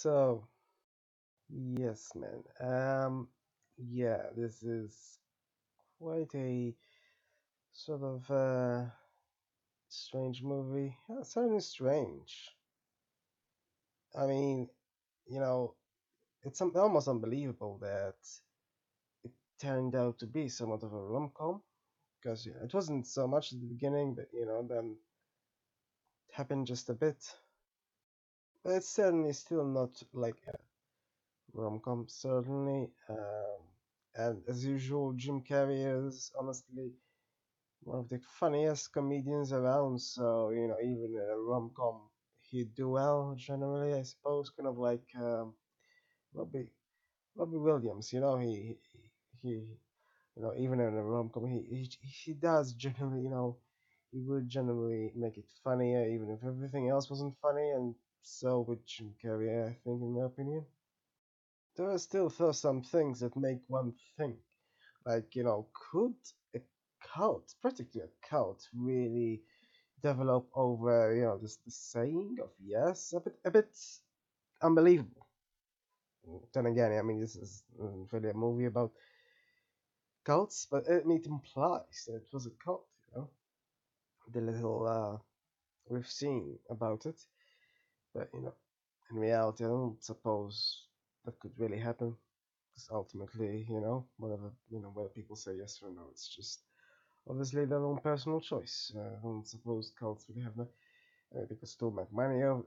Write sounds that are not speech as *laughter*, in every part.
So, yes, man. Um, yeah, this is quite a sort of uh, strange movie. Uh, certainly strange. I mean, you know, it's almost unbelievable that it turned out to be somewhat of a rom-com because you know, it wasn't so much at the beginning, but you know, then it happened just a bit. But it's certainly still not like a rom-com, certainly. Um, and as usual, Jim Carrey is honestly one of the funniest comedians around. So you know, even in a rom com, he'd do well generally. I suppose, kind of like um, Robbie Robbie Williams. You know, he he you know even in a rom com, he, he he does generally. You know, he would generally make it funnier, even if everything else wasn't funny. And so with Jim Carrey, I think, in my opinion, there are still though some things that make one think, like you know, could a cult, particularly a cult, really develop over you know this the saying of yes, a bit a bit unbelievable. Then again, I mean, this is not really a movie about cults, but it, it implies that it was a cult. The little uh, we've seen about it, but you know, in reality, I don't suppose that could really happen. Because ultimately, you know, whatever you know, whether people say yes or no, it's just obviously their own personal choice. Uh, I don't suppose cults really have that. Uh, they could still make money uh,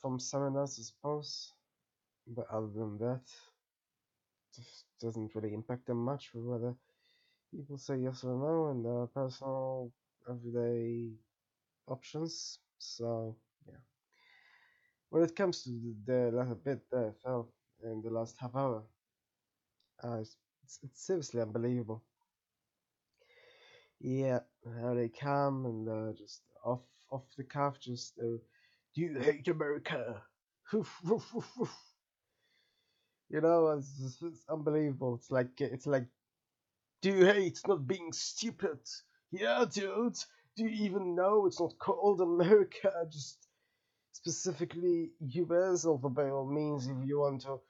from seminars, I suppose. But other than that, just doesn't really impact them much for whether people say yes or no and their personal everyday options. So yeah. When it comes to the, the last bit that I fell in the last half hour, uh, it's, it's, seriously unbelievable. Yeah, how they come and uh, just off off the cuff, just uh, do you hate America? *laughs* you know, it's, it's unbelievable. It's like it's like, do you hate not being stupid? Yeah, dude. Do you even know it's not called America? *laughs* Just specifically US, although by all means, if you want to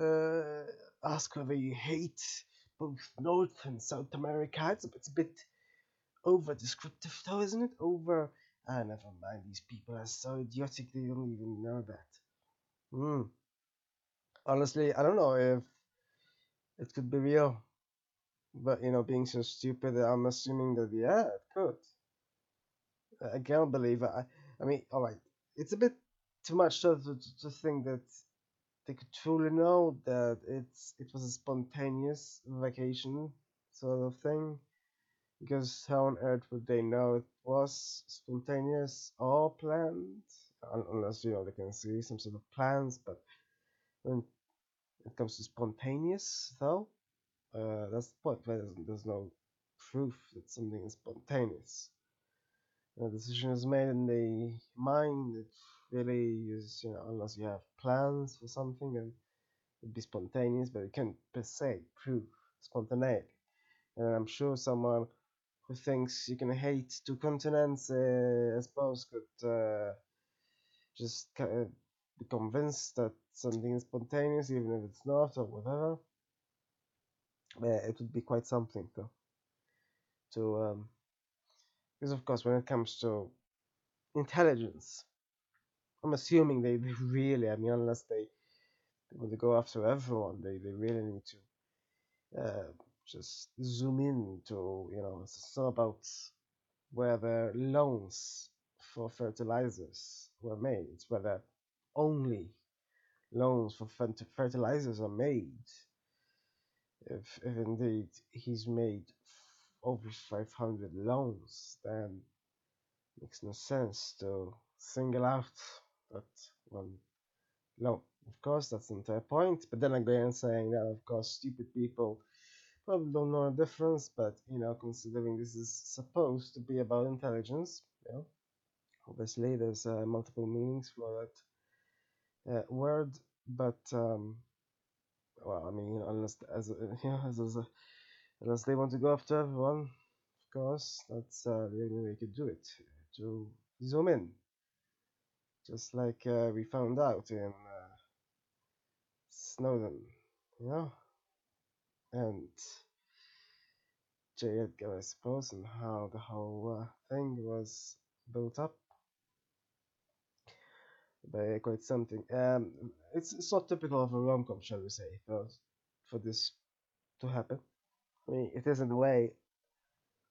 uh, ask whether you hate both North and South America, it's a, it's a bit over descriptive, though, isn't it? Over. Ah, never mind. These people are so idiotic they don't even know that. Hmm. Honestly, I don't know if it could be real, but you know, being so stupid, that I'm assuming that yeah, it could. I can't believe it. I, I mean, all right, it's a bit too much to, to, to think that they could truly know that it's it was a spontaneous vacation sort of thing because how on earth would they know it was spontaneous or planned unless you know they can see some sort of plans but when it comes to spontaneous though uh, that's the point where there's, there's no proof that something is spontaneous. A decision is made in the mind. It really is you know unless you have plans for something then it'd be spontaneous but you can't per se prove spontaneity. And i'm sure someone who thinks you can hate two continents uh, i suppose could uh, just be convinced that something is spontaneous even if it's not or whatever uh, it would be quite something though to um because of course when it comes to intelligence i'm assuming they, really i mean unless they they go after everyone, they, they really need to uh, just zoom in to, you know, it's not about where the loans for fertilizers were made, it's whether only loans for fert- fertilizers are made. If, if indeed he's made over 500 loans, then it makes no sense to single out that one loan. Of course, that's the entire point. But then again, saying that, of course, stupid people probably don't know the difference. But you know, considering this is supposed to be about intelligence, you know, obviously there's uh, multiple meanings for that uh, word. But um, well, I mean, unless as *laughs* know, as, as unless they want to go after everyone, of course, that's uh, the only way you could do it to zoom in, just like uh, we found out in. Uh, Snowden, you know, and J. Edgar, I suppose, and how the whole uh, thing was built up. But quite something. Um, it's, it's not typical of a rom com, shall we say, for, for this to happen. I mean, it is in a way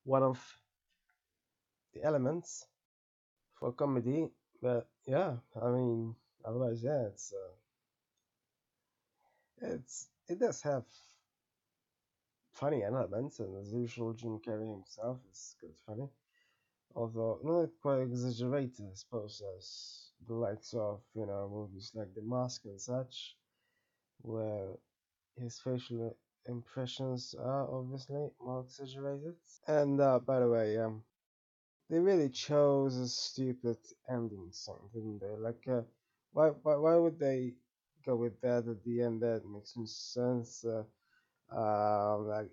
one of the elements for comedy, but yeah, I mean, otherwise, yeah, it's uh, it's it does have funny elements, and as usual, Jim Carrey himself is good funny, although not quite exaggerated, I suppose, as the likes of you know movies like The Mask and such, where his facial impressions are obviously more exaggerated. And uh, by the way, um, they really chose a stupid ending song, didn't they? Like, uh, why, why, why would they go with that at the end? That makes no sense. Uh, uh, like,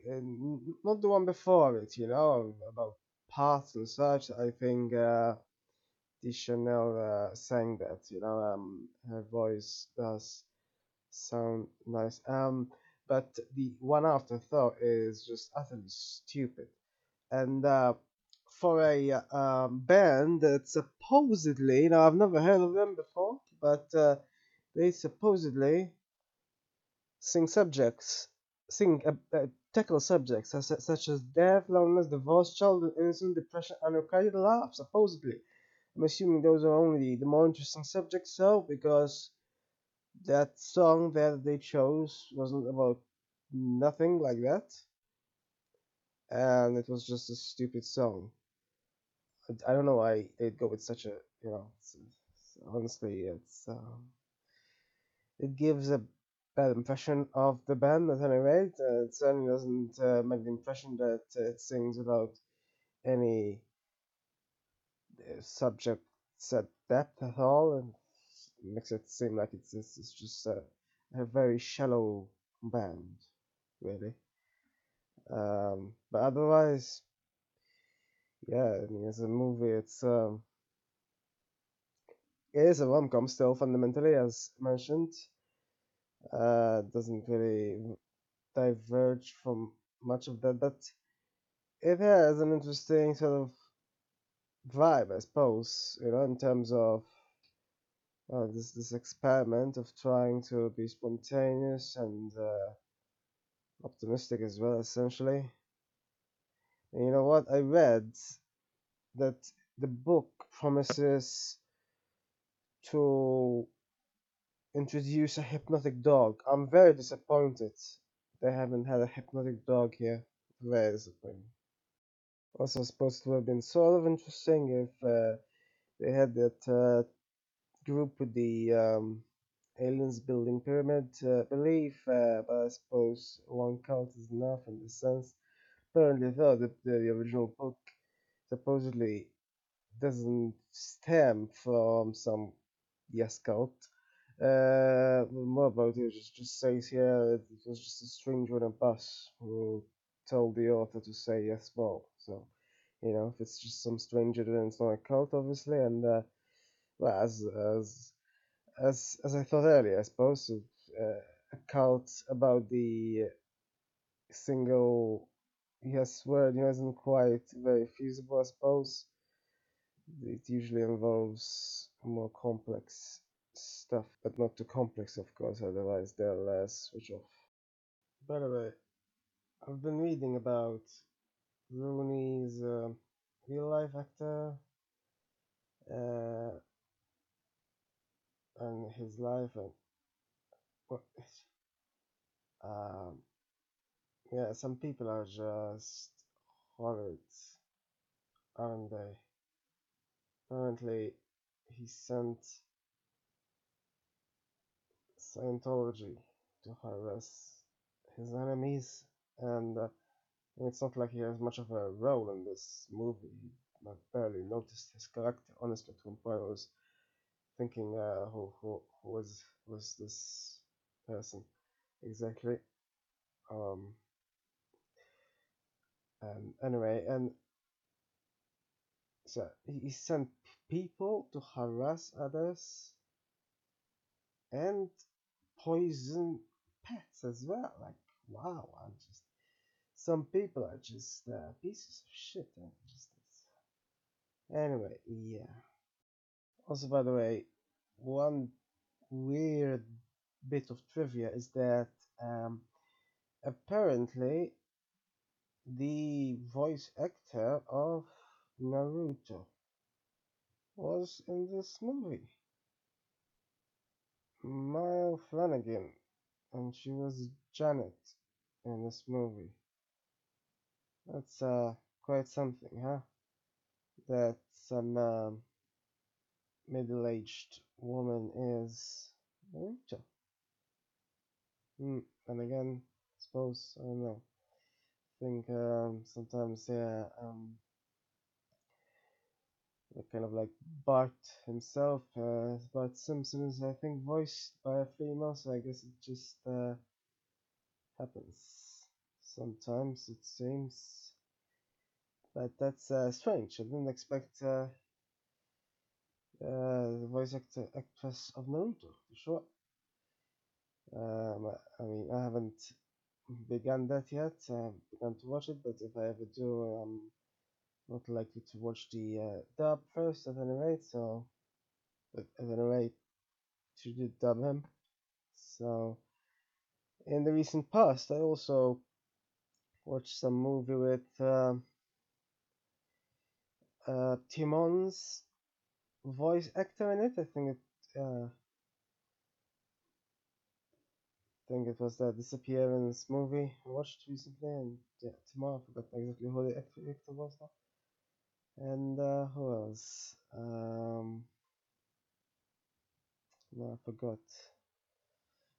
not the one before it, you know, about paths and such. I think uh, Deschanel uh, sang that, you know, um, her voice does sound nice. Um, but the one afterthought is just utterly stupid. And uh, for a um, band that supposedly, now I've never heard of them before, but uh, they supposedly sing subjects, sing uh, uh, tackle subjects such, as death, loneliness, divorce, childhood innocence, depression, and required love. Supposedly, I'm assuming those are only the more interesting subjects. So because that song that they chose wasn't about nothing like that and it was just a stupid song i, don't know why they'd go with such a you know it's, it's, honestly it's um, it gives a bad impression of the band at any rate uh, it certainly doesn't uh, make the impression that it sings without any subject set depth at all and makes it seem like it's, it's, it's just a, a very shallow band, really. Um, but otherwise, yeah, I mean, as a movie, it's um, it is a rom com still fundamentally, as mentioned. Uh, doesn't really diverge from much of that, but it has an interesting sort of vibe, I suppose. You know, in terms of uh, this this experiment of trying to be spontaneous and uh, optimistic as well, essentially. And you know what? I read that the book promises to introduce a hypnotic dog. I'm very disappointed they haven't had a hypnotic dog here. Very disappointing. Also, supposed to have been sort of interesting if uh, they had that uh, group with the um, aliens building pyramid uh, belief, uh, but I suppose one cult is enough in this sense. Apparently, though, the, the original book supposedly doesn't stem from some yes cult. Uh, more about it just, just says here it was just a stranger on a bus who told the author to say yes, well. So, you know, if it's just some stranger, then it's not a cult, obviously. And uh, well, as as as as I thought earlier, I suppose uh, a cult about the single yes word you know isn't quite very feasible. I suppose it usually involves more complex stuff, but not too complex, of course. Otherwise, they'll uh, switch off. By the way, I've been reading about Rooney's uh, real life actor. Uh, and his life and what *laughs* um yeah some people are just horrid aren't they apparently he sent Scientology to harass his enemies and uh, it's not like he has much of a role in this movie. I barely noticed his character honestly at point. I was thinking uh, who, who who was was this person exactly? Um and anyway and so he sent people to harass others and poison pets as well. Like, wow, I'm just some people are just uh, pieces of shit. Anyway, yeah. Also, by the way, one weird bit of trivia is that um, apparently the voice actor of Naruto was in this movie. Maile Flanagan, and she was Janet in this movie. That's uh, quite something, huh? That some um, middle-aged woman is Naruto. Hmm, and again, I suppose I don't know. I think um, sometimes yeah, um, kind of like Bart himself. Uh, Bart Simpson is, I think, voiced by a female, so I guess it just uh, happens sometimes, it seems. But that's uh, strange. I didn't expect uh, uh, the voice actor actress of Naruto for sure. Um, I mean, I haven't begun that yet. I've begun to watch it, but if I ever do, I'm not likely to watch the uh, dub first at any rate. So, but at any rate, to dub him. So, in the recent past, I also watched some movie with uh, uh, Timon's voice actor in it. I think it. Uh, I think it was the disappearance movie I watched recently, and yeah, Timon. I forgot exactly who the actor, actor was now. And uh, who else? Um, no, I forgot.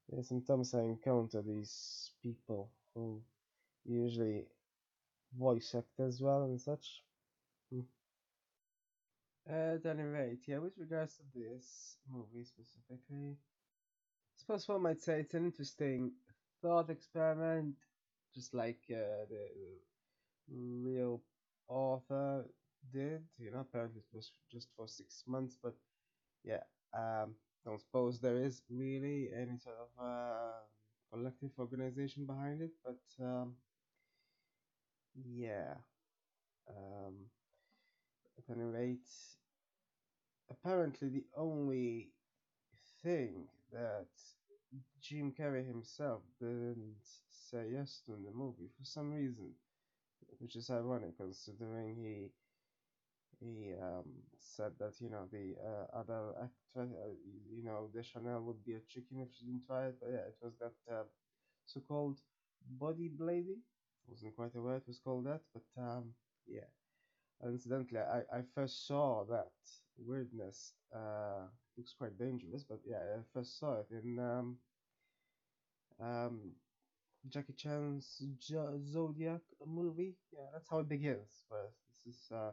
Yeah, sometimes I encounter these people who usually voice act as well and such. Hmm. At any rate, yeah, with regards to this movie specifically, I suppose one might say it's an interesting thought experiment, just like uh, the real author did. You know, apparently it was just for six months, but yeah, um, don't suppose there is really any sort of uh, collective organization behind it, but um, yeah. Um, at any rate, apparently the only thing that Jim Carrey himself didn't say yes to in the movie for some reason, which is ironic considering he he um, said that you know the uh, other actress, uh, you know, Deschanel would be a chicken if she didn't try it. But yeah, it was that uh, so-called body blading. Wasn't quite aware it was called that, but um, yeah. Incidentally, I, I first saw that weirdness. Uh, looks quite dangerous, but yeah, I first saw it in um, um, Jackie Chan's Zodiac movie. Yeah, that's how it begins. But this is uh,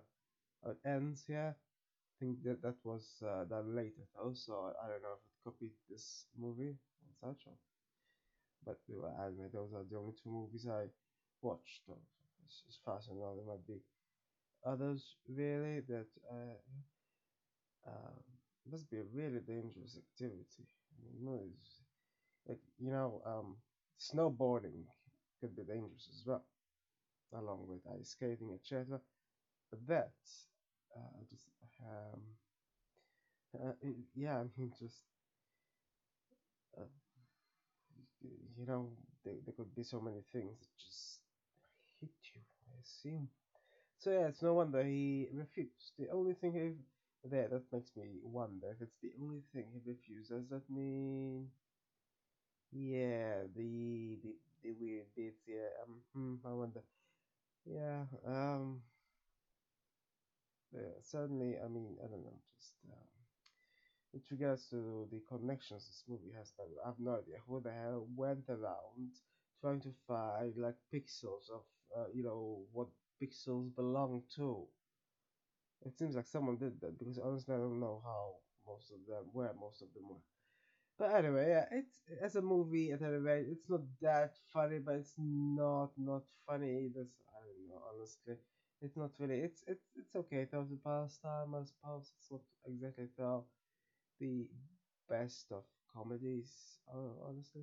it ends here. I think that that was uh, done later though, so I don't know if it copied this movie and such. Or, but I mean, those are the only two movies I watched. Though, as far as I know, there might be others really that uh, uh, must be a really dangerous activity. I mean, like you know, um, snowboarding could be dangerous as well, along with ice skating, etc. But that uh, just um, uh, yeah, I mean just uh, you know there, there could be so many things that just. So yeah, it's no wonder he refused. The only thing he there that makes me wonder if it's the only thing he refused. Does that mean? Yeah, the the the weird bits. Yeah, um, hmm, I wonder. Yeah, um, yeah, certainly. I mean, I don't know. Just um, with regards to the connections this movie has, but I have no idea who the hell went around trying to find like pixels of uh, you know what pixels belong to. It seems like someone did that because honestly I don't know how most of them where most of them were. But anyway, yeah, it's as a movie at any rate, it's not that funny, but it's not not funny. So I don't know, honestly. It's not really it's it's it's okay though the pastime I suppose it's not exactly the best of comedies honestly.